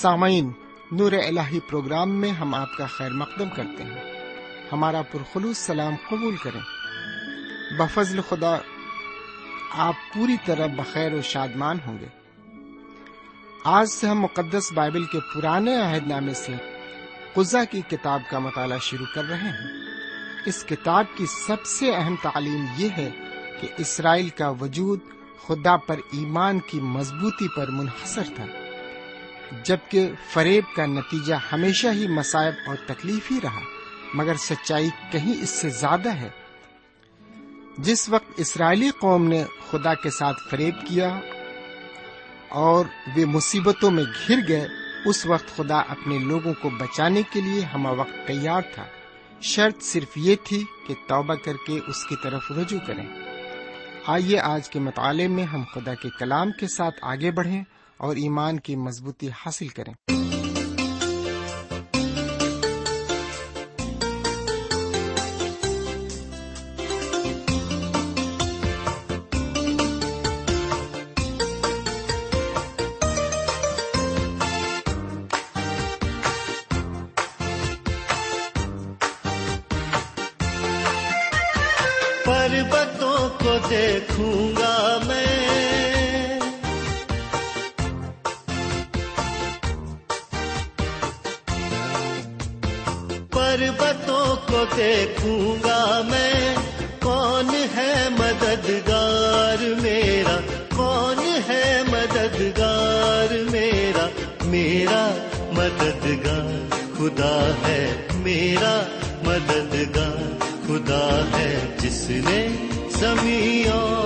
سامعین، نور الہی پروگرام میں ہم آپ کا خیر مقدم کرتے ہیں۔ ہمارا پرخلوص سلام قبول کریں۔ بفضل خدا، آپ پوری طرح بخیر و شادمان ہوں گے۔ آج سے ہم مقدس بائبل کے پرانے عہد نامے سے قزا کی کتاب کا مطالعہ شروع کر رہے ہیں۔ اس کتاب کی سب سے اہم تعلیم یہ ہے کہ اسرائیل کا وجود خدا پر ایمان کی مضبوطی پر منحصر تھا۔ جبکہ فریب کا نتیجہ ہمیشہ ہی مصائب اور تکلیف ہی رہا، مگر سچائی کہیں اس سے زیادہ ہے۔ جس وقت اسرائیلی قوم نے خدا کے ساتھ فریب کیا اور وہ مصیبتوں میں گر گئے، اس وقت خدا اپنے لوگوں کو بچانے کے لیے ہمہ وقت تیار تھا۔ شرط صرف یہ تھی کہ توبہ کر کے اس کی طرف رجوع کریں۔ آئیے آج کے مطالعے میں ہم خدا کے کلام کے ساتھ آگے بڑھیں۔ اور ایمان کی مضبوطی حاصل کریں۔ خدا ہے میرا مددگار خدا ہے جس نے زمین اور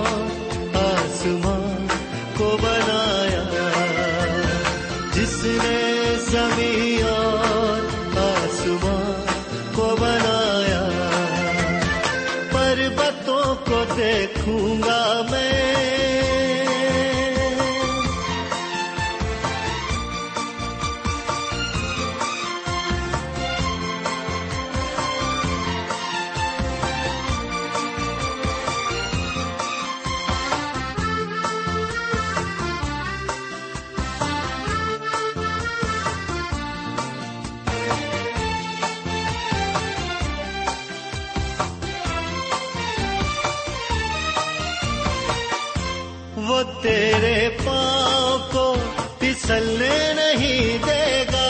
تیرے پاؤں کو پھسلنے نہیں دے گا۔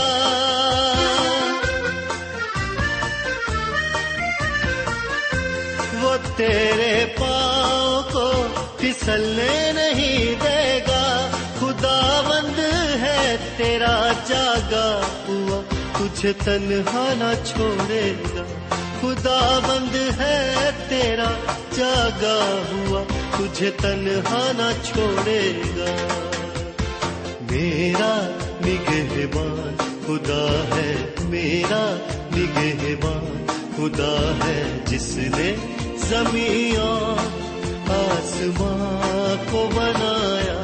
وہ تیرے پاؤں کو پھسلنے نہیں دے گا۔ خدا بند ہے تیرا جاگا ہوا، تجھے تنہا نہ چھوڑے گا۔ خدا بند ہے تیرا، جاگا ہوا، تجھے تنہا نہ چھوڑے گا۔ میرا نگہبان، خدا ہے میرا نگہبان، خدا ہے جس نے زمین آسمان کو بنایا۔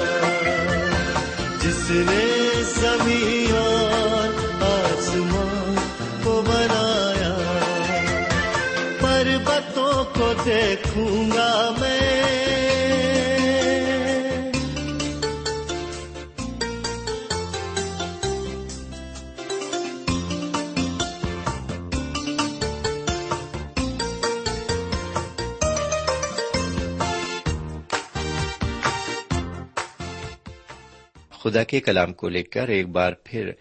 جس نے زمین دیکھوں گا میں۔ خدا کے کلام کو لے کر ایک بار پھر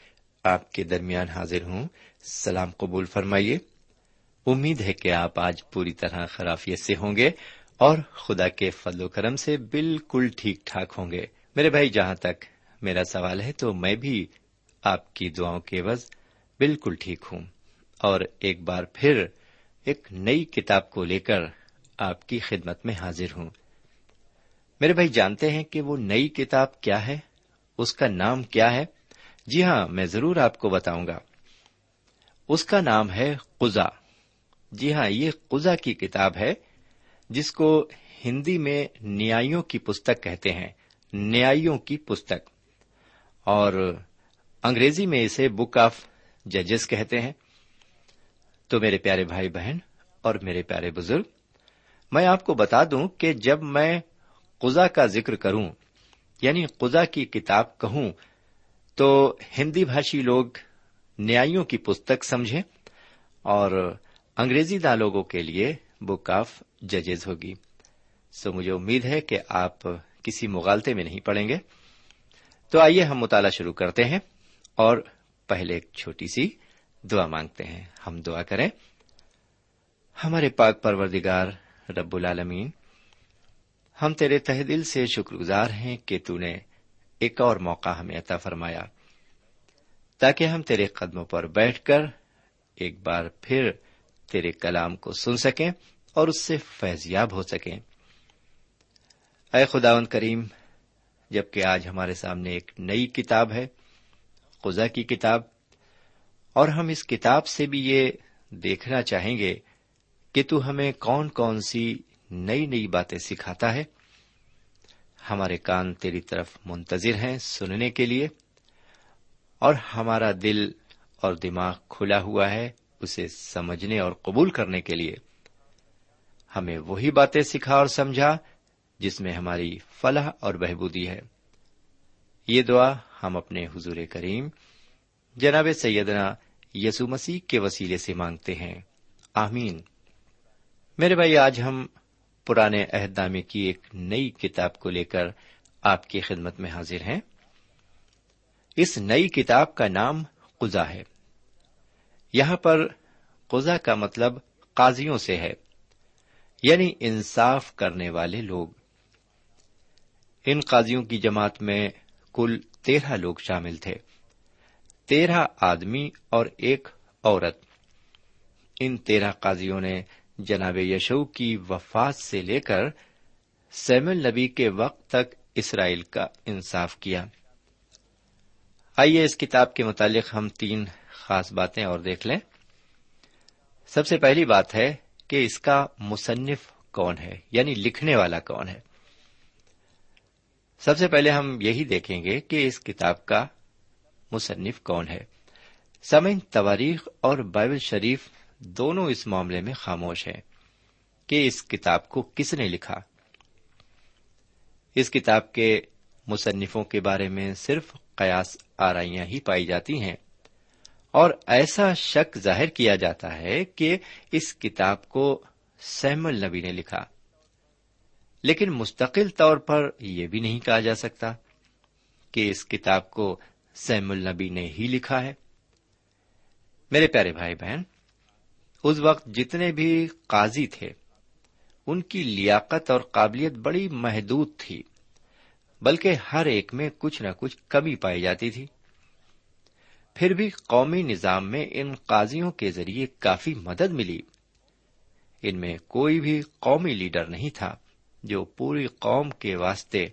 آپ کے درمیان حاضر ہوں۔ سلام قبول فرمائیے۔ امید ہے کہ آپ آج پوری طرح خرافیت سے ہوں گے اور خدا کے فضل و کرم سے بالکل ٹھیک ٹھاک ہوں گے۔ میرے بھائی، جہاں تک میرا سوال ہے، تو میں بھی آپ کی دعاؤں کے عوض بالکل ٹھیک ہوں۔ اور ایک بار پھر ایک نئی کتاب کو لے کر آپ کی خدمت میں حاضر ہوں۔ میرے بھائی، جانتے ہیں کہ وہ نئی کتاب کیا ہے؟ اس کا نام کیا ہے؟ جی ہاں میں ضرور آپ کو بتاؤں گا۔ اس کا نام ہے قزا جی ہاں یہ قزا کی کتاب ہے، جس کو ہندی میں نیائیوں کی پستک کہتے ہیں، نیائیوں کی پستک۔ اور انگریزی میں اسے بک آف ججز کہتے ہیں۔ تو میرے پیارے بھائی بہن اور میرے پیارے بزرگ، میں آپ کو بتا دوں کہ جب میں قزا کا ذکر کروں یعنی قزا کی کتاب کہوں، تو ہندی بھاشی لوگ نیائیوں کی پستک سمجھیں اور انگریزی داں لوگوں کے لیے بک آف ججز ہوگی۔ سو مجھے امید ہے کہ آپ کسی مغالطے میں نہیں پڑیں گے۔ تو آئیے ہم مطالعہ شروع کرتے ہیں اور پہلے ایک چھوٹی سی دعا مانگتے ہیں۔ ہم دعا کریں۔ ہمارے پاک پروردگار رب العالمین، ہم تیرے تہ دل سے شکر گزار ہیں کہ تو نے ایک اور موقع ہمیں عطا فرمایا، تاکہ ہم تیرے قدموں پر بیٹھ کر ایک بار پھر تیرے کلام کو سن سکیں اور اس سے فیضیاب ہو سکیں۔ اے خداون کریم، جبکہ آج ہمارے سامنے ایک نئی کتاب ہے خزا کی کتاب، اور ہم اس کتاب سے بھی یہ دیکھنا چاہیں گے کہ تو ہمیں کون کون سی نئی نئی باتیں سکھاتا ہے۔ ہمارے کان تیری طرف منتظر ہیں سننے کے لیے، اور ہمارا دل اور دماغ کھلا ہوا ہے۔ اسے سمجھنے اور قبول کرنے کے لیے۔ ہمیں وہی باتیں سکھا اور سمجھا جس میں ہماری فلاح اور بہبودی ہے۔ یہ دعا ہم اپنے حضور کریم، جناب سیدنا یسو مسیح کے وسیلے سے مانگتے ہیں۔ آمین۔ میرے بھائی، آج ہم پرانے عہد نامے کی ایک نئی کتاب کو لے کر آپ کی خدمت میں حاضر ہیں۔ اس نئی کتاب کا نام قزا ہے۔ یہاں پر قزا کا مطلب قاضیوں سے ہے یعنی انصاف کرنے والے لوگ۔ ان قاضیوں کی جماعت میں کل تیرہ لوگ شامل تھے، تیرہ آدمی اور ایک عورت۔ ان تیرہ قاضیوں نے جناب یشو کی وفات سے لے کر سیمل نبی کے وقت تک اسرائیل کا انصاف کیا۔ آئیے اس کتاب کے متعلق ہم تین خاص باتیں اور دیکھ لیں۔ سب سے پہلی بات ہے کہ اس کا مصنف کون ہے یعنی لکھنے والا کون ہے۔ سب سے پہلے ہم یہی دیکھیں گے کہ اس کتاب کا مصنف کون ہے۔ سمن تواریخ اور بائبل شریف دونوں اس معاملے میں خاموش ہیں کہ اس کتاب کو کس نے لکھا۔ اس کتاب کے مصنفوں کے بارے میں صرف قیاس آرائیاں ہی پائی جاتی ہیں۔ اور ایسا شک ظاہر کیا جاتا ہے کہ اس کتاب کو سیم النبی نے لکھا۔ لیکن مستقل طور پر یہ بھی نہیں کہا جا سکتا کہ اس کتاب کو سیم النبی نے ہی لکھا ہے۔ میرے پیارے بھائی بہن، اس وقت جتنے بھی قاضی تھے، ان کی لیاقت اور قابلیت بڑی محدود تھی، بلکہ ہر ایک میں کچھ نہ کچھ کمی پائی جاتی تھی۔ پھر بھی قومی نظام میں ان قاضیوں کے ذریعے کافی مدد ملی۔ ان میں کوئی بھی قومی لیڈر نہیں تھا جو پوری قوم کے واسطے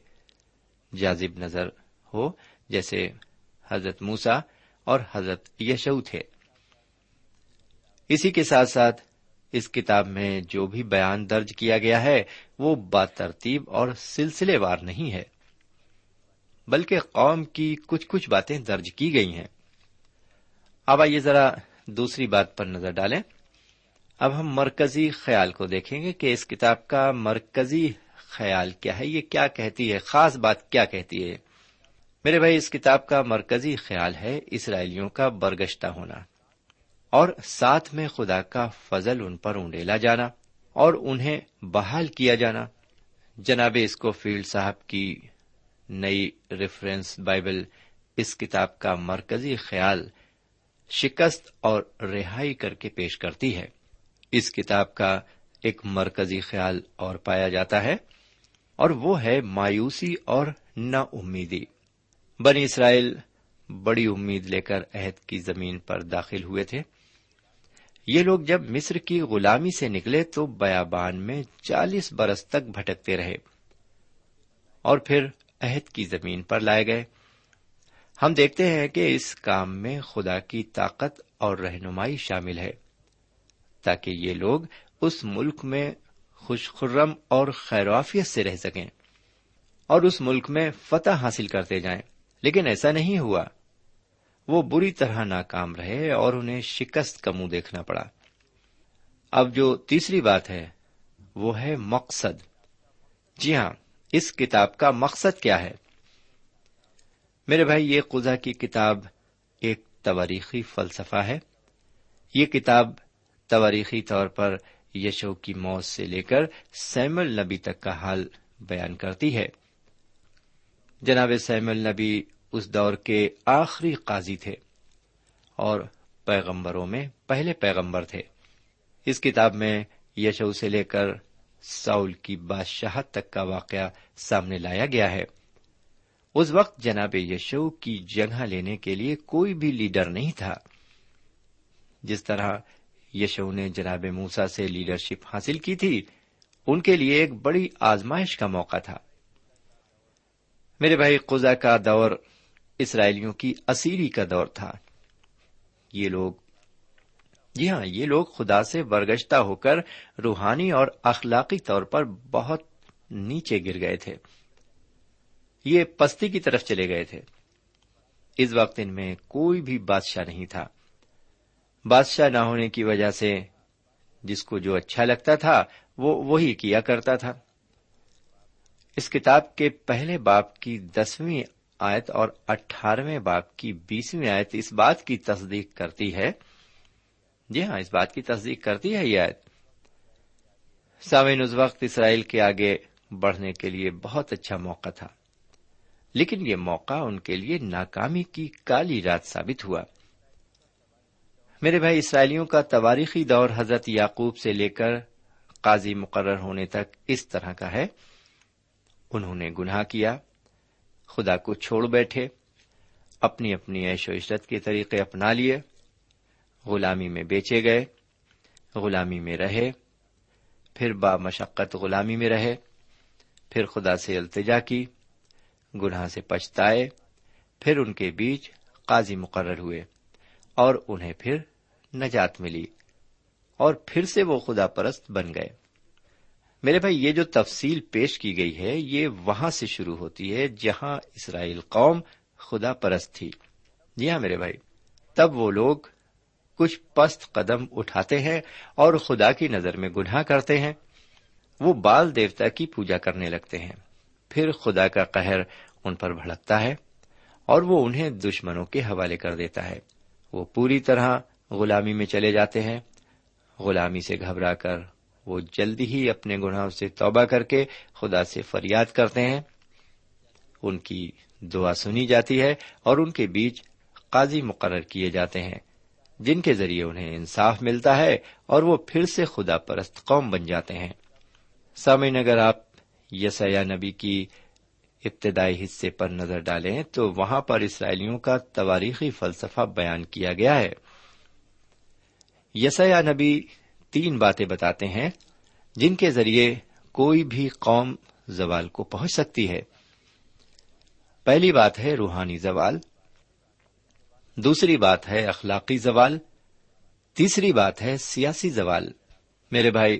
جازب نظر ہو، جیسے حضرت موسا اور حضرت یشو تھے۔ اسی کے ساتھ ساتھ اس کتاب میں جو بھی بیان درج کیا گیا ہے، وہ باترتیب اور سلسلے وار نہیں ہے، بلکہ قوم کی کچھ کچھ باتیں درج کی گئی ہیں۔ اب آئیے ذرا دوسری بات پر نظر ڈالیں۔ اب ہم مرکزی خیال کو دیکھیں گے کہ اس کتاب کا مرکزی خیال کیا ہے، یہ کیا کہتی ہے؟ خاص بات کیا کہتی ہے؟ میرے بھائی، اس کتاب کا مرکزی خیال ہے اسرائیلیوں کا برگشتہ ہونا اور ساتھ میں خدا کا فضل ان پر اونڈیلا جانا اور انہیں بحال کیا جانا۔ جناب، اس کو فیلڈ صاحب کی نئی ریفرنس بائبل اس کتاب کا مرکزی خیال شکست اور رہائی کر کے پیش کرتی ہے۔ اس کتاب کا ایک مرکزی خیال اور پایا جاتا ہے اور وہ ہے مایوسی اور نا امیدی بنی اسرائیل بڑی امید لے کر عہد کی زمین پر داخل ہوئے تھے۔ یہ لوگ جب مصر کی غلامی سے نکلے تو بیابان میں چالیس برس تک بھٹکتے رہے اور پھر عہد کی زمین پر لائے گئے۔ ہم دیکھتے ہیں کہ اس کام میں خدا کی طاقت اور رہنمائی شامل ہے تاکہ یہ لوگ اس ملک میں خوش خرم اور خیروافیت سے رہ سکیں اور اس ملک میں فتح حاصل کرتے جائیں۔ لیکن ایسا نہیں ہوا۔ وہ بری طرح ناکام رہے اور انہیں شکست کا منہ دیکھنا پڑا۔ اب جو تیسری بات ہے، وہ ہے مقصد۔ جی ہاں اس کتاب کا مقصد کیا ہے؟ میرے بھائی، یہ قزا کی کتاب ایک تواریخی فلسفہ ہے۔ یہ کتاب تواریخی طور پر یشو کی موت سے لے کر سیمل نبی تک کا حال بیان کرتی ہے۔ جناب سیمل نبی اس دور کے آخری قاضی تھے اور پیغمبروں میں پہلے پیغمبر تھے۔ اس کتاب میں یشو سے لے کر ساؤل کی بادشاہت تک کا واقعہ سامنے لایا گیا ہے۔ اس وقت جناب یشو کی جگہ لینے کے لیے کوئی بھی لیڈر نہیں تھا۔ جس طرح یشو نے جناب موسا سے لیڈرشپ حاصل کی تھی، ان کے لیے ایک بڑی آزمائش کا موقع تھا۔ میرے بھائی، قزا کا دور اسرائیلیوں کی اسیری کا دور تھا۔ یہ لوگ جی ہاں یہ لوگ خدا سے برگشتہ ہو کر روحانی اور اخلاقی طور پر بہت نیچے گر گئے تھے۔ یہ پستی کی طرف چلے گئے تھے۔ اس وقت ان میں کوئی بھی بادشاہ نہیں تھا۔ بادشاہ نہ ہونے کی وجہ سے جس کو جو اچھا لگتا تھا، وہ وہی کیا کرتا تھا۔ اس کتاب کے پہلے باپ کی دسویں آیت اور اٹھارہویں باپ کی بیسویں آیت اس بات کی تصدیق کرتی ہے۔ جی ہاں اس بات کی تصدیق کرتی ہے یہ آیت۔ سامعین، اس وقت اسرائیل کے آگے بڑھنے کے لیے بہت اچھا موقع تھا۔ لیکن یہ موقع ان کے لیے ناکامی کی کالی رات ثابت ہوا۔ میرے بھائی، اسرائیلیوں کا تواریخی دور حضرت یعقوب سے لے کر قاضی مقرر ہونے تک اس طرح کا ہے۔ انہوں نے گناہ کیا، خدا کو چھوڑ بیٹھے، اپنی اپنی عیش و عشرت کے طریقے اپنا لیے، غلامی میں بیچے گئے، غلامی میں رہے، پھر با مشقت غلامی میں رہے، پھر خدا سے التجا کی۔ گناہ سے پچھتائے، پھر ان کے بیچ قاضی مقرر ہوئے اور انہیں پھر نجات ملی اور پھر سے وہ خدا پرست بن گئے۔ میرے بھائی، یہ جو تفصیل پیش کی گئی ہے، یہ وہاں سے شروع ہوتی ہے جہاں اسرائیل قوم خدا پرست تھی۔ جی ہاں میرے بھائی، تب وہ لوگ کچھ پست قدم اٹھاتے ہیں اور خدا کی نظر میں گناہ کرتے ہیں۔ وہ بال دیوتا کی پوجا کرنے لگتے ہیں۔ پھر خدا کا قہر ان پر بھڑکتا ہے اور وہ انہیں دشمنوں کے حوالے کر دیتا ہے۔ وہ پوری طرح غلامی میں چلے جاتے ہیں۔ غلامی سے گھبرا کر وہ جلدی ہی اپنے گناہوں سے توبہ کر کے خدا سے فریاد کرتے ہیں۔ ان کی دعا سنی جاتی ہے اور ان کے بیچ قاضی مقرر کیے جاتے ہیں، جن کے ذریعے انہیں انصاف ملتا ہے اور وہ پھر سے خدا پرست قوم بن جاتے ہیں۔ سامعین، اگر آپ یسیا نبی کی ابتدائی حصے پر نظر ڈالیں تو وہاں پر اسرائیلیوں کا تواریخی فلسفہ بیان کیا گیا ہے۔ یسیا نبی تین باتیں بتاتے ہیں جن کے ذریعے کوئی بھی قوم زوال کو پہنچ سکتی ہے۔ پہلی بات ہے روحانی زوال، دوسری بات ہے اخلاقی زوال، تیسری بات ہے سیاسی زوال۔ میرے بھائی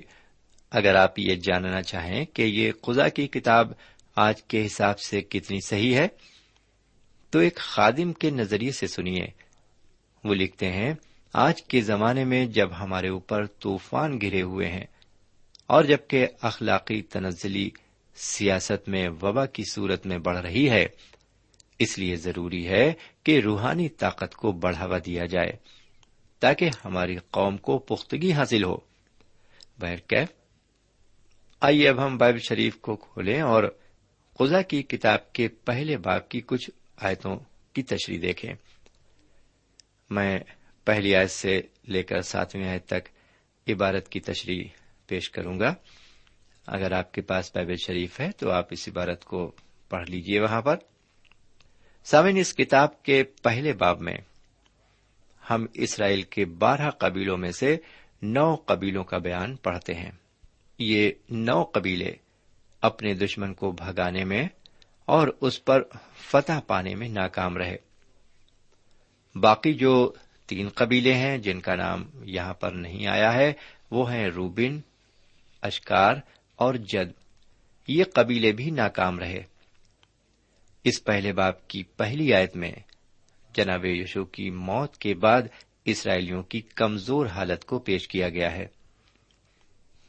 اگر آپ یہ جاننا چاہیں کہ یہ قزا کی کتاب آج کے حساب سے کتنی صحیح ہے، تو ایک خادم کے نظریے سے سنیے۔ وہ لکھتے ہیں، آج کے زمانے میں جب ہمارے اوپر طوفان گرے ہوئے ہیں اور جبکہ اخلاقی تنزلی سیاست میں وبا کی صورت میں بڑھ رہی ہے، اس لیے ضروری ہے کہ روحانی طاقت کو بڑھاوا دیا جائے تاکہ ہماری قوم کو پختگی حاصل ہو۔ بہرکیف آئیے اب ہم بائبل شریف کو کھولیں اور خزا کی کتاب کے پہلے باغ کی کچھ آیتوں کی تشریح دیکھیں۔ میں پہلی آیت سے لے کر ساتویں آیت تک عبارت کی تشریح پیش کروں گا۔ اگر آپ کے پاس بائبل شریف ہے تو آپ اس عبارت کو پڑھ لیجیے وہاں پر۔ سامن اس کتاب کے پہلے باب میں ہم اسرائیل کے بارہ قبیلوں میں سے نو قبیلوں کا بیان پڑھتے ہیں۔ یہ نو قبیلے اپنے دشمن کو بھگانے میں اور اس پر فتح پانے میں ناکام رہے۔ باقی جو تین قبیلے ہیں، جن کا نام یہاں پر نہیں آیا ہے، وہ ہیں روبن، اشکار اور جد۔ یہ قبیلے بھی ناکام رہے۔ اس پہلے باپ کی پہلی آیت میں جناب یشو کی موت کے بعد اسرائیلیوں کی کمزور حالت کو پیش کیا گیا ہے۔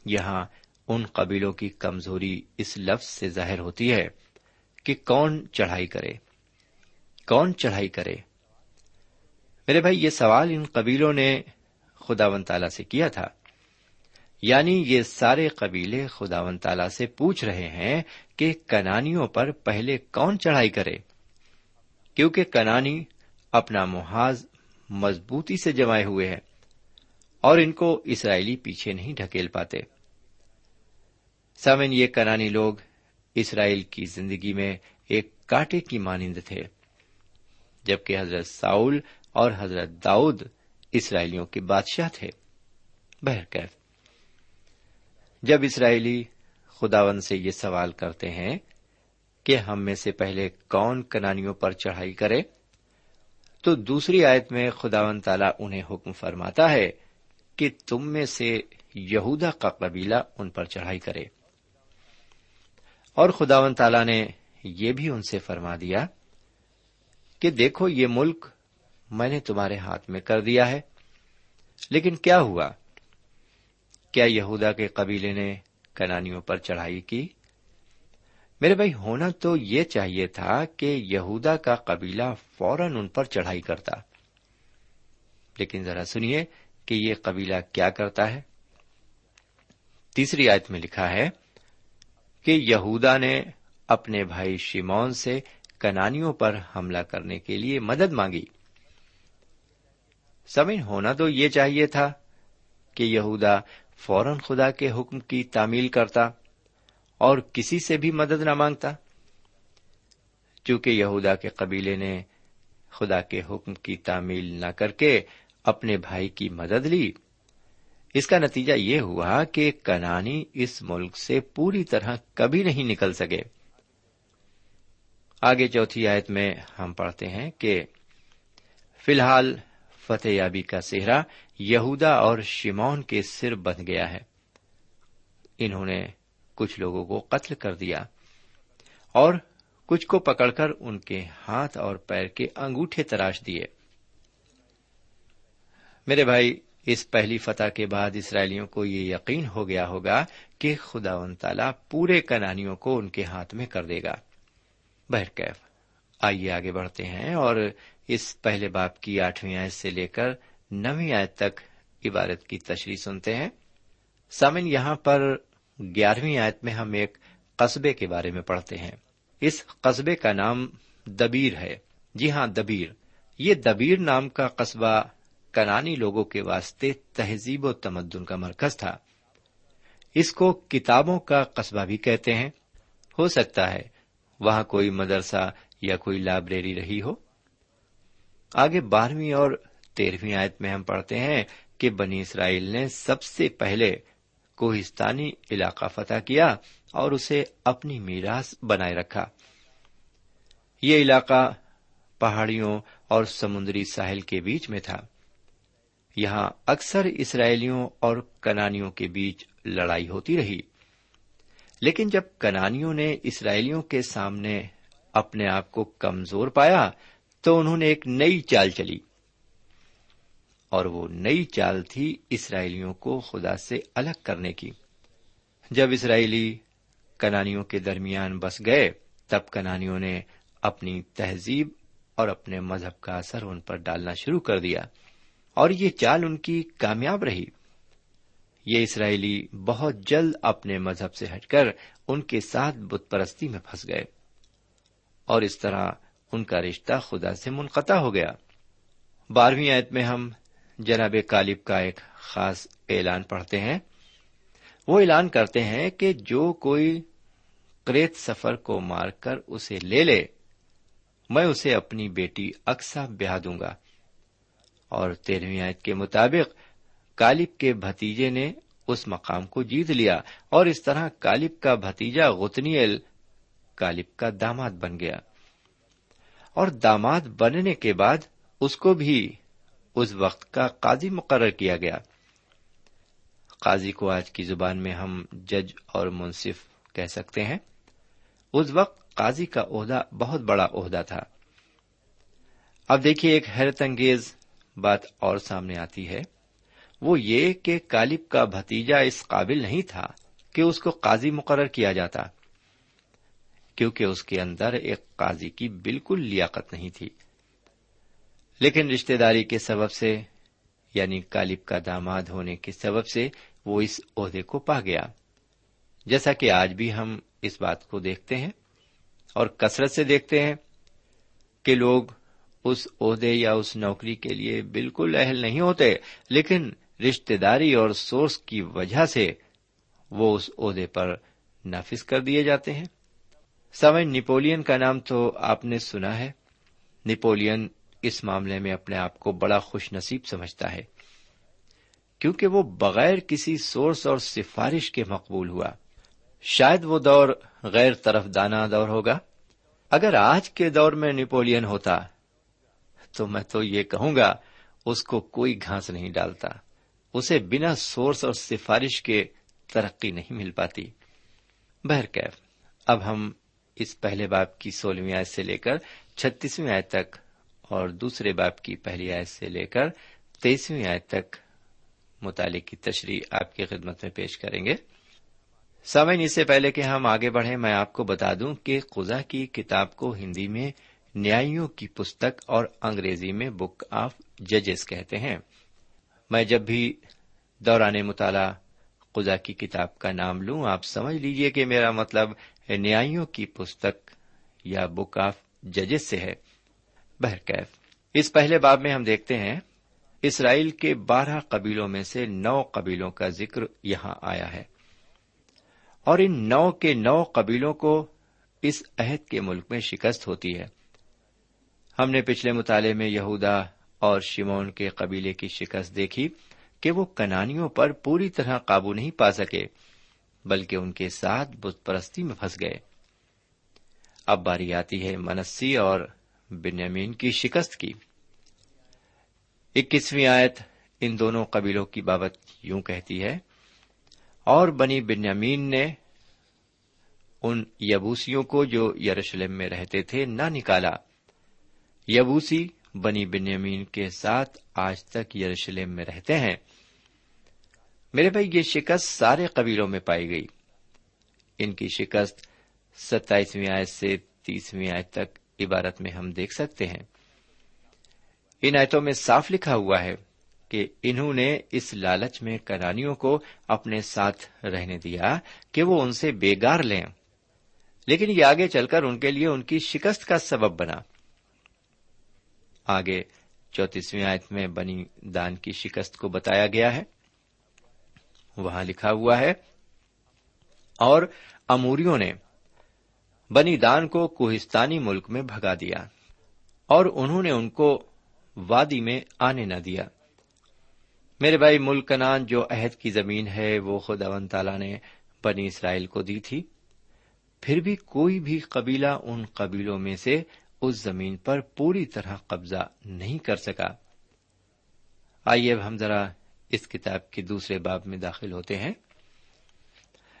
یہاں ان قبیلوں کی کمزوری اس لفظ سے ظاہر ہوتی ہے کہ کون چڑھائی کرے۔ کون چڑھائی کرے؟ میرے بھائی، یہ سوال ان قبیلوں نے خدا ون تالا سے کیا تھا۔ یعنی یہ سارے قبیلے خدا ون تالا سے پوچھ رہے ہیں کہ کنانیوں پر پہلے کون چڑھائی کرے۔ کیونکہ کنانی اپنا محاذ مضبوطی سے جمائے ہوئے ہیں اور ان کو اسرائیلی پیچھے نہیں ڈھکیل پاتے۔ سمن یہ کرانی لوگ اسرائیل کی زندگی میں ایک کاٹے کی مانند تھے، جبکہ حضرت ساؤل اور حضرت داؤد اسرائیلیوں کے بادشاہ تھے۔ بہرکیف جب اسرائیلی خداون سے یہ سوال کرتے ہیں کہ ہم میں سے پہلے کون کنانیوں پر چڑھائی کرے، تو دوسری آیت میں خداون تالا انہیں حکم فرماتا ہے کہ تم میں سے یہودا کا قبیلہ ان پر چڑھائی کرے۔ اور خداون تالا نے یہ بھی ان سے فرما دیا کہ دیکھو یہ ملک میں نے تمہارے ہاتھ میں کر دیا ہے۔ لیکن کیا ہوا؟ کیا یہودا کے قبیلے نے کنانیوں پر چڑھائی کی؟ میرے بھائی، ہونا تو یہ چاہیے تھا کہ یہودا کا قبیلہ فوراً ان پر چڑھائی کرتا۔ لیکن ذرا سنیے کہ یہ قبیلہ کیا کرتا ہے۔ تیسری آیت میں لکھا ہے کہ یہودا نے اپنے بھائی شیمون سے کنانیوں پر حملہ کرنے کے لیے مدد مانگی۔ سمن ہونا تو یہ چاہیے تھا کہ یہودا فوراً خدا کے حکم کی تعمیل کرتا اور کسی سے بھی مدد نہ مانگتا۔ چونکہ یہودا کے قبیلے نے خدا کے حکم کی تعمیل نہ کر کے اپنے بھائی کی مدد لی اس کا نتیجہ یہ ہوا کہ کنانی اس ملک سے پوری طرح کبھی نہیں نکل سکے۔ آگے چوتھی آیت میں ہم پڑھتے ہیں کہ فی الحال فتح یابی کا سہرا یہودا اور شمون کے سر بن گیا ہے۔ انہوں نے کچھ لوگوں کو قتل کر دیا اور کچھ کو پکڑ کر ان کے ہاتھ اور پیر کے انگوٹھے تراش دیے۔ میرے بھائی اس پہلی فتح کے بعد اسرائیلیوں کو یہ یقین ہو گیا ہوگا کہ خدا و تعالی پورے کنانیوں کو ان کے ہاتھ میں کر دے گا۔ بہرکیف آئیے آگے بڑھتے ہیں اور اس پہلے باپ کی آٹھویں آیت سے لے کر نویں آیت تک عبارت کی تشریح سنتے ہیں۔ سامن یہاں پر گیارہویں آیت میں ہم ایک قصبے کے بارے میں پڑھتے ہیں۔ اس قصبے کا نام دبیر ہے۔ جی ہاں دبیر۔ یہ دبیر نام کا قصبہ کنانی لوگوں کے واسطے تہذیب و تمدن کا مرکز تھا۔ اس کو کتابوں کا قصبہ بھی کہتے ہیں۔ ہو سکتا ہے وہاں کوئی مدرسہ یا کوئی لائبریری رہی ہو۔ آگے بارہویں اور تیرہویں آیت میں ہم پڑھتے ہیں کہ بنی اسرائیل نے سب سے پہلے کوہستانی علاقہ فتح کیا اور اسے اپنی میراث بنائے رکھا۔ یہ علاقہ پہاڑیوں اور سمندری ساحل کے بیچ میں تھا۔ یہاں اکثر اسرائیلیوں اور کنانیوں کے بیچ لڑائی ہوتی رہی۔ لیکن جب کنانیوں نے اسرائیلیوں کے سامنے اپنے آپ کو کمزور پایا، تو انہوں نے ایک نئی چال چلی۔ اور وہ نئی چال تھی اسرائیلیوں کو خدا سے الگ کرنے کی۔ جب اسرائیلی کنانیوں کے درمیان بس گئے، تب کنانیوں نے اپنی تہذیب اور اپنے مذہب کا اثر ان پر ڈالنا شروع کر دیا۔ اور یہ چال ان کی کامیاب رہی۔ یہ اسرائیلی بہت جلد اپنے مذہب سے ہٹ کر ان کے ساتھ بت پرستی میں پھنس گئے۔ اور اس طرح ان کا رشتہ خدا سے منقطع ہو گیا۔ بارہویں آیت میں ہم جناب کالب کا ایک خاص اعلان پڑھتے ہیں۔ وہ اعلان کرتے ہیں کہ جو کوئی کریت سفر کو مار کر اسے لے لے، میں اسے اپنی بیٹی اکسا بیاہ دوں گا۔ اور تیرہویں آیت کے مطابق کالب کے بھتیجے نے اس مقام کو جیت لیا اور اس طرح کالب کا بھتیجا غتنیل کالب کا داماد بن گیا۔ اور داماد بننے کے بعد اس کو بھی اس وقت کا قاضی مقرر کیا گیا۔ قاضی کو آج کی زبان میں ہم جج اور منصف کہہ سکتے ہیں۔ اس وقت قاضی کا عہدہ بہت بڑا عہدہ تھا۔ اب دیکھیے ایک حیرت انگیز بات اور سامنے آتی ہے۔ وہ یہ کہ کالب کا بھتیجا اس قابل نہیں تھا کہ اس کو قاضی مقرر کیا جاتا، کیونکہ اس کے اندر ایک قاضی کی بالکل لیاقت نہیں تھی۔ لیکن رشتہ داری کے سبب سے یعنی کالب کا داماد ہونے کے سبب سے وہ اس عہدے کو پا گیا۔ جیسا کہ آج بھی ہم اس بات کو دیکھتے ہیں اور کثرت سے دیکھتے ہیں کہ لوگ اس عہدے یا اس نوکری کے لیے بالکل اہل نہیں ہوتے، لیکن رشتہ داری اور سورس کی وجہ سے وہ اس عہدے پر نافذ کر دیے جاتے ہیں۔ سوئن نیپولین کا نام تو آپ نے سنا ہے۔ نیپولین اس معاملے میں اپنے آپ کو بڑا خوش نصیب سمجھتا ہے، کیونکہ وہ بغیر کسی سورس اور سفارش کے مقبول ہوا۔ شاید وہ دور غیر طرف دانا دور ہوگا۔ اگر آج کے دور میں نیپولین ہوتا تو میں تو یہ کہوں گا، اس کو کوئی گھاس نہیں ڈالتا۔ اسے بنا سورس اور سفارش کے ترقی نہیں مل پاتی۔ بہرکیف اب ہم اس پہلے باپ کی سولہویں آیت سے لے کر چھتیسویں آیت تک اور دوسرے باپ کی پہلی آیت سے لے کر تیسویں آیت تک مطالعے کی تشریح آپ کی خدمت میں پیش کریں گے۔ سامعین، اس سے پہلے کہ ہم آگے بڑھیں، میں آپ کو بتا دوں کہ قزا کی کتاب کو ہندی میں نیائیوں کی پستک اور انگریزی میں بک آف ججز کہتے ہیں۔ میں جب بھی دوران مطالعہ قزا کی کتاب کا نام لوں، آپ سمجھ لیجیے کہ میرا مطلب نیائیوں کی پستک یا بک آف ججز سے ہے۔ بہرکیف، اس پہلے باب میں ہم دیکھتے ہیں، اسرائیل کے بارہ قبیلوں میں سے نو قبیلوں کا ذکر یہاں آیا ہے۔ اور ان نو کے نو قبیلوں کو اس عہد کے ملک میں شکست ہوتی ہے۔ ہم نے پچھلے مطالعے میں یہودا اور شمون کے قبیلے کی شکست دیکھی کہ وہ کنانیوں پر پوری طرح قابو نہیں پا سکے، بلکہ ان کے ساتھ بت پرستی میں پھنس گئے۔ اب باری آتی ہے منسی اور بنیامین کی شکست کی۔ اکیسویں آیت ان دونوں قبیلوں کی بابت یوں کہتی ہے، اور بنی بنیامین نے ان یبوسیوں کو جو یروشلم میں رہتے تھے نہ نکالا۔ یبوسی بنی بنیامین کے ساتھ آج تک یروشلم میں رہتے ہیں۔ میرے بھائی، یہ شکست سارے قبیلوں میں پائی گئی۔ ان کی شکست ستائیسویں آیت سے تیسویں آیت تک عبارت میں ہم دیکھ سکتے ہیں۔ ان آیتوں میں صاف لکھا ہوا ہے کہ انہوں نے اس لالچ میں کرانیوں کو اپنے ساتھ رہنے دیا کہ وہ ان سے بےگار لیں۔ لیکن یہ آگے چل کر ان کے لیے ان کی شکست کا سبب بنا۔ آگے چوتیسویں آیت میں بنی دان کی شکست کو بتایا گیا ہے۔ وہاں لکھا ہوا ہے، اور اموریوں نے بنی دان کو کوہستانی ملک میں بھگا دیا، اور انہوں نے ان کو وادی میں آنے نہ دیا۔ میرے بھائی، ملک کنان جو عہد کی زمین ہے، وہ خود اون تعالی نے بنی اسرائیل کو دی تھی۔ پھر بھی کوئی بھی قبیلہ ان قبیلوں میں سے اس زمین پر پوری طرح قبضہ نہیں کر سکا۔ آئیے اب ہم ذرا اس کتاب کے دوسرے باب میں داخل ہوتے ہیں۔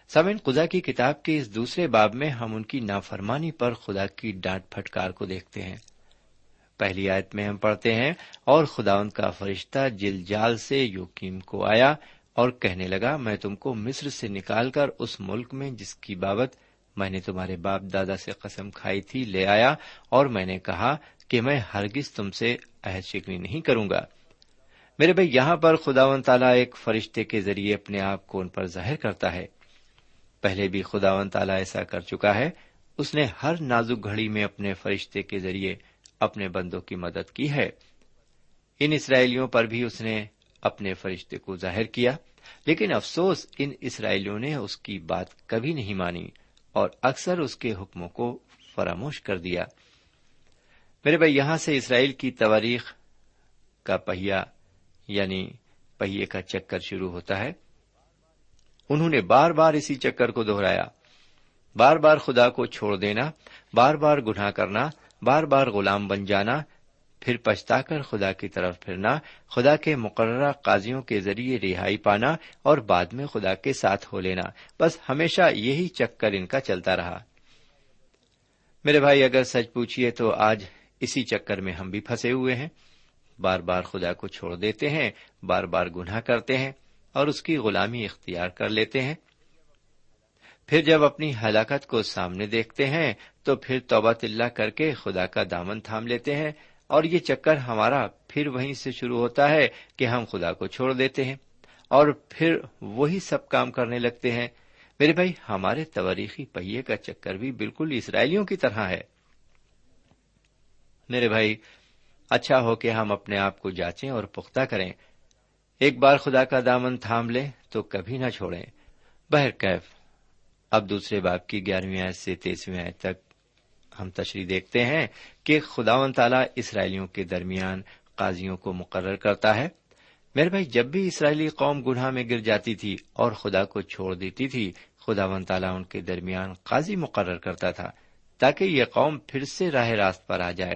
سمن خدا کی کتاب کے اس دوسرے باب میں ہم ان کی نافرمانی پر خدا کی ڈانٹ پھٹکار کو دیکھتے ہیں۔ پہلی آیت میں ہم پڑھتے ہیں، اور خدا ان کا فرشتہ جل جال سے یوکیم کو آیا اور کہنے لگا، میں تم کو مصر سے نکال کر اس ملک میں جس کی بابت میں نے تمہارے باپ دادا سے قسم کھائی تھی، لے آیا اور میں نے کہا کہ میں ہرگز تم سے عہد شکنی نہیں کروں گا۔ میرے بھائی، یہاں پر خدا و تعالیٰ ایک فرشتے کے ذریعے اپنے آپ کو ان پر ظاہر کرتا ہے۔ پہلے بھی خدا و تعالیٰ ایسا کر چکا ہے۔ اس نے ہر نازک گھڑی میں اپنے فرشتے کے ذریعے اپنے بندوں کی مدد کی ہے۔ ان اسرائیلیوں پر بھی اس نے اپنے فرشتے کو ظاہر کیا، لیکن افسوس ان اسرائیلیوں نے اس کی بات کبھی نہیں مانی۔ اور اکثر اس کے حکموں کو فراموش کر دیا۔ میرے بھائی، یہاں سے اسرائیل کی تواریخ کا پہیا یعنی پہیے کا چکر شروع ہوتا ہے۔ انہوں نے بار بار اسی چکر کو دوہرایا بار بار خدا کو چھوڑ دینا، بار بار گناہ کرنا، بار بار غلام بن جانا پھر پچھتا کر خدا کی طرف پھرنا، خدا کے مقررہ قاضیوں کے ذریعے رہائی پانا اور بعد میں خدا کے ساتھ ہو لینا۔ بس ہمیشہ یہی چکر ان کا چلتا رہا۔ میرے بھائی، اگر سچ پوچھیے تو آج اسی چکر میں ہم بھی پھنسے ہوئے ہیں۔ بار بار خدا کو چھوڑ دیتے ہیں، بار بار گناہ کرتے ہیں اور اس کی غلامی اختیار کر لیتے ہیں۔ پھر جب اپنی ہلاکت کو سامنے دیکھتے ہیں تو پھر توبہ تلّہ کر کے خدا کا دامن تھام لیتے ہیں۔ اور یہ چکر ہمارا پھر وہیں سے شروع ہوتا ہے کہ ہم خدا کو چھوڑ دیتے ہیں اور پھر وہی سب کام کرنے لگتے ہیں۔ میرے بھائی، ہمارے تواریخی پہیے کا چکر بھی بالکل اسرائیلیوں کی طرح ہے۔ میرے بھائی اچھا ہو کہ ہم اپنے آپ کو جانچیں اور پختہ کریں۔ ایک بار خدا کا دامن تھام لیں تو کبھی نہ چھوڑیں۔ بہر کیف اب دوسرے باپ کی گیارہویں آئے سے تیسویں آئے تک ہم تشریح دیکھتے ہیں کہ خدا و تعالی اسرائیلیوں کے درمیان قاضیوں کو مقرر کرتا ہے۔ میرے بھائی، جب بھی اسرائیلی قوم گناہ میں گر جاتی تھی اور خدا کو چھوڑ دیتی تھی خدا و تعالیٰ ان کے درمیان قاضی مقرر کرتا تھا تاکہ یہ قوم پھر سے راہ راست پر آ جائے۔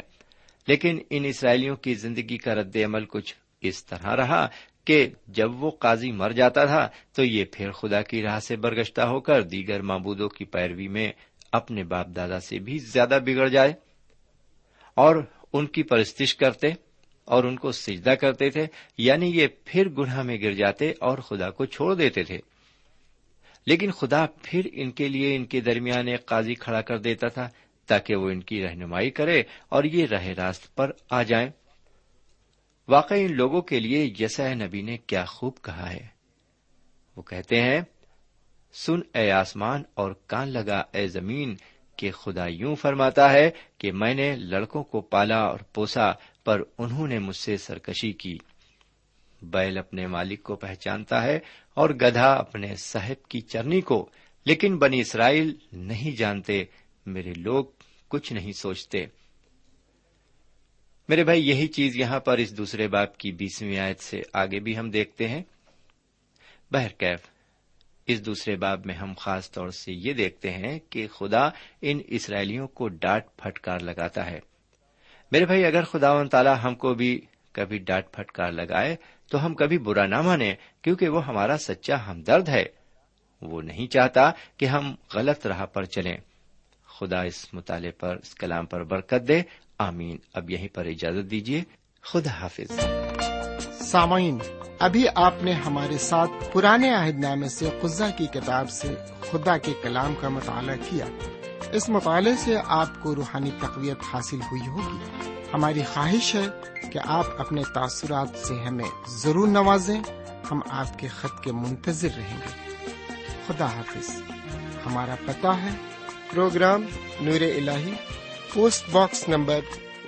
لیکن ان اسرائیلیوں کی زندگی کا رد عمل کچھ اس طرح رہا کہ جب وہ قاضی مر جاتا تھا تو یہ پھر خدا کی راہ سے برگشتہ ہو کر دیگر معبودوں کی پیروی میں اپنے باپ دادا سے بھی زیادہ بگڑ جائے اور ان کی پرستش کرتے اور ان کو سجدہ کرتے تھے یعنی یہ پھر گناہ میں گر جاتے اور خدا کو چھوڑ دیتے تھے۔ لیکن خدا پھر ان کے لیے، ان کے درمیان ایک قاضی کھڑا کر دیتا تھا تاکہ وہ ان کی رہنمائی کرے اور یہ رہ راست پر آ جائیں۔ واقعی ان لوگوں کے لیے یسح نبی نے کیا خوب کہا ہے۔ وہ کہتے ہیں سن اے آسمان اور کان لگا اے زمین کہ خدا یوں فرماتا ہے کہ میں نے لڑکوں کو پالا اور پوسا پر انہوں نے مجھ سے سرکشی کی۔ بیل اپنے مالک کو پہچانتا ہے اور گدھا اپنے صاحب کی چرنی کو، لیکن بنی اسرائیل نہیں جانتے، میرے لوگ کچھ نہیں سوچتے۔ میرے بھائی، یہی چیز یہاں پر اس دوسرے باپ کی بیسویں آیت سے آگے بھی ہم دیکھتے ہیں۔ بہرکیف اس دوسرے باب میں ہم خاص طور سے یہ دیکھتے ہیں کہ خدا ان اسرائیلیوں کو ڈانٹ پھٹکار لگاتا ہے۔ میرے بھائی، اگر خدا و تعالیٰ ہم کو بھی کبھی ڈانٹ پھٹکار لگائے، تو ہم کبھی برا نہ مانے کیونکہ وہ ہمارا سچا ہمدرد ہے۔ وہ نہیں چاہتا کہ ہم غلط راہ پر چلیں۔ خدا اس مطالعے پر، اس کلام پر برکت دے۔ آمین۔ اب یہیں پر اجازت دیجیے خدا حافظ۔ سامعین، ابھی آپ نے ہمارے ساتھ پرانے عہد نامے سے قزا کی کتاب سے خدا کے کلام کا مطالعہ کیا۔ اس مطالعے سے آپ کو روحانی تقویت حاصل ہوئی ہوگی۔ ہماری خواہش ہے کہ آپ اپنے تاثرات سے ہمیں ضرور نوازیں۔ ہم آپ کے خط کے منتظر رہیں گے۔ خدا حافظ۔ ہمارا پتہ ہے۔ Program Noor al post box number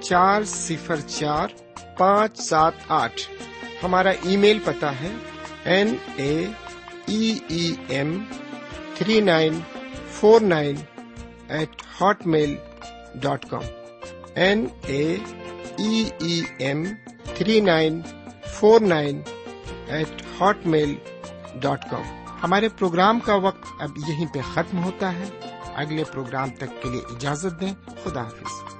چار صفر چار پانچ سات آٹھ۔ ہمارا ای میل پتا ہے N A M three nine four nine eight hotmail dot com. N A M three nine four nine eight hotmail dot com. ہمارے پروگرام کا وقت اب یہیں پہ ختم ہوتا ہے۔ اگلے پروگرام تک کے لیے اجازت دیں۔ خدا حافظ۔